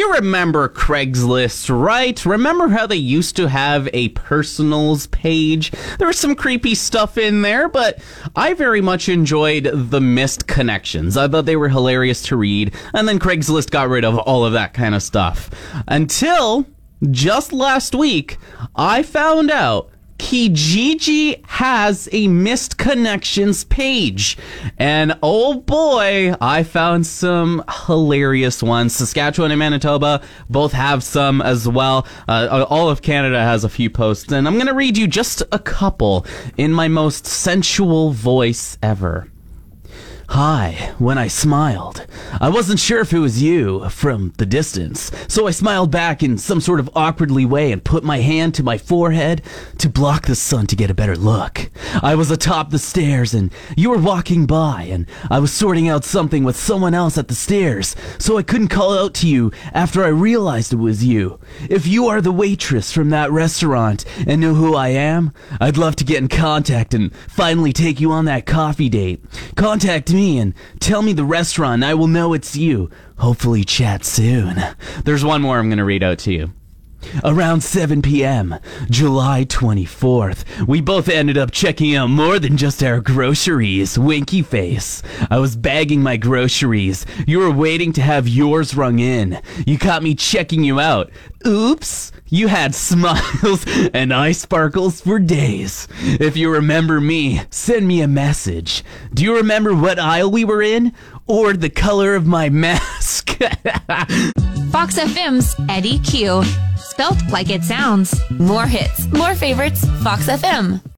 You remember Craigslist, right? Remember how they used to have a personals page? There was some creepy stuff in there, but I very much enjoyed the missed connections. I thought they were hilarious to read, and then Craigslist got rid of all of that kind of stuff. Until just last week, I found out Kijiji has a missed connections page. And oh boy, I found some hilarious ones. Saskatchewan and Manitoba both have some as well. Uh, all of Canada has a few posts. And I'm going to read you just a couple in my most sensual voice ever. Hi, when I smiled. I wasn't sure if it was you from the distance, so I smiled back in some sort of awkwardly way and put my hand to my forehead to block the sun to get a better look. I was atop the stairs and you were walking by and I was sorting out something with someone else at the stairs, so I couldn't call out to you after I realized it was you. If you are the waitress from that restaurant and know who I am, I'd love to get in contact and finally take you on that coffee date. Contact me and tell me the restaurant. I will know it's you. Hopefully, chat soon. There's one more I'm going to read out to you. Around 7 p.m., July 24th, we both ended up checking out more than just our groceries. Winky face. I was bagging my groceries. You were waiting to have yours rung in. You caught me checking you out. Oops! You had smiles and eye sparkles for days. If you remember me, send me a message. Do you remember what aisle we were in? Or the color of my mask? Fox FM's Eddie Q. Spelt like it sounds. More hits, more favorites, Fox FM.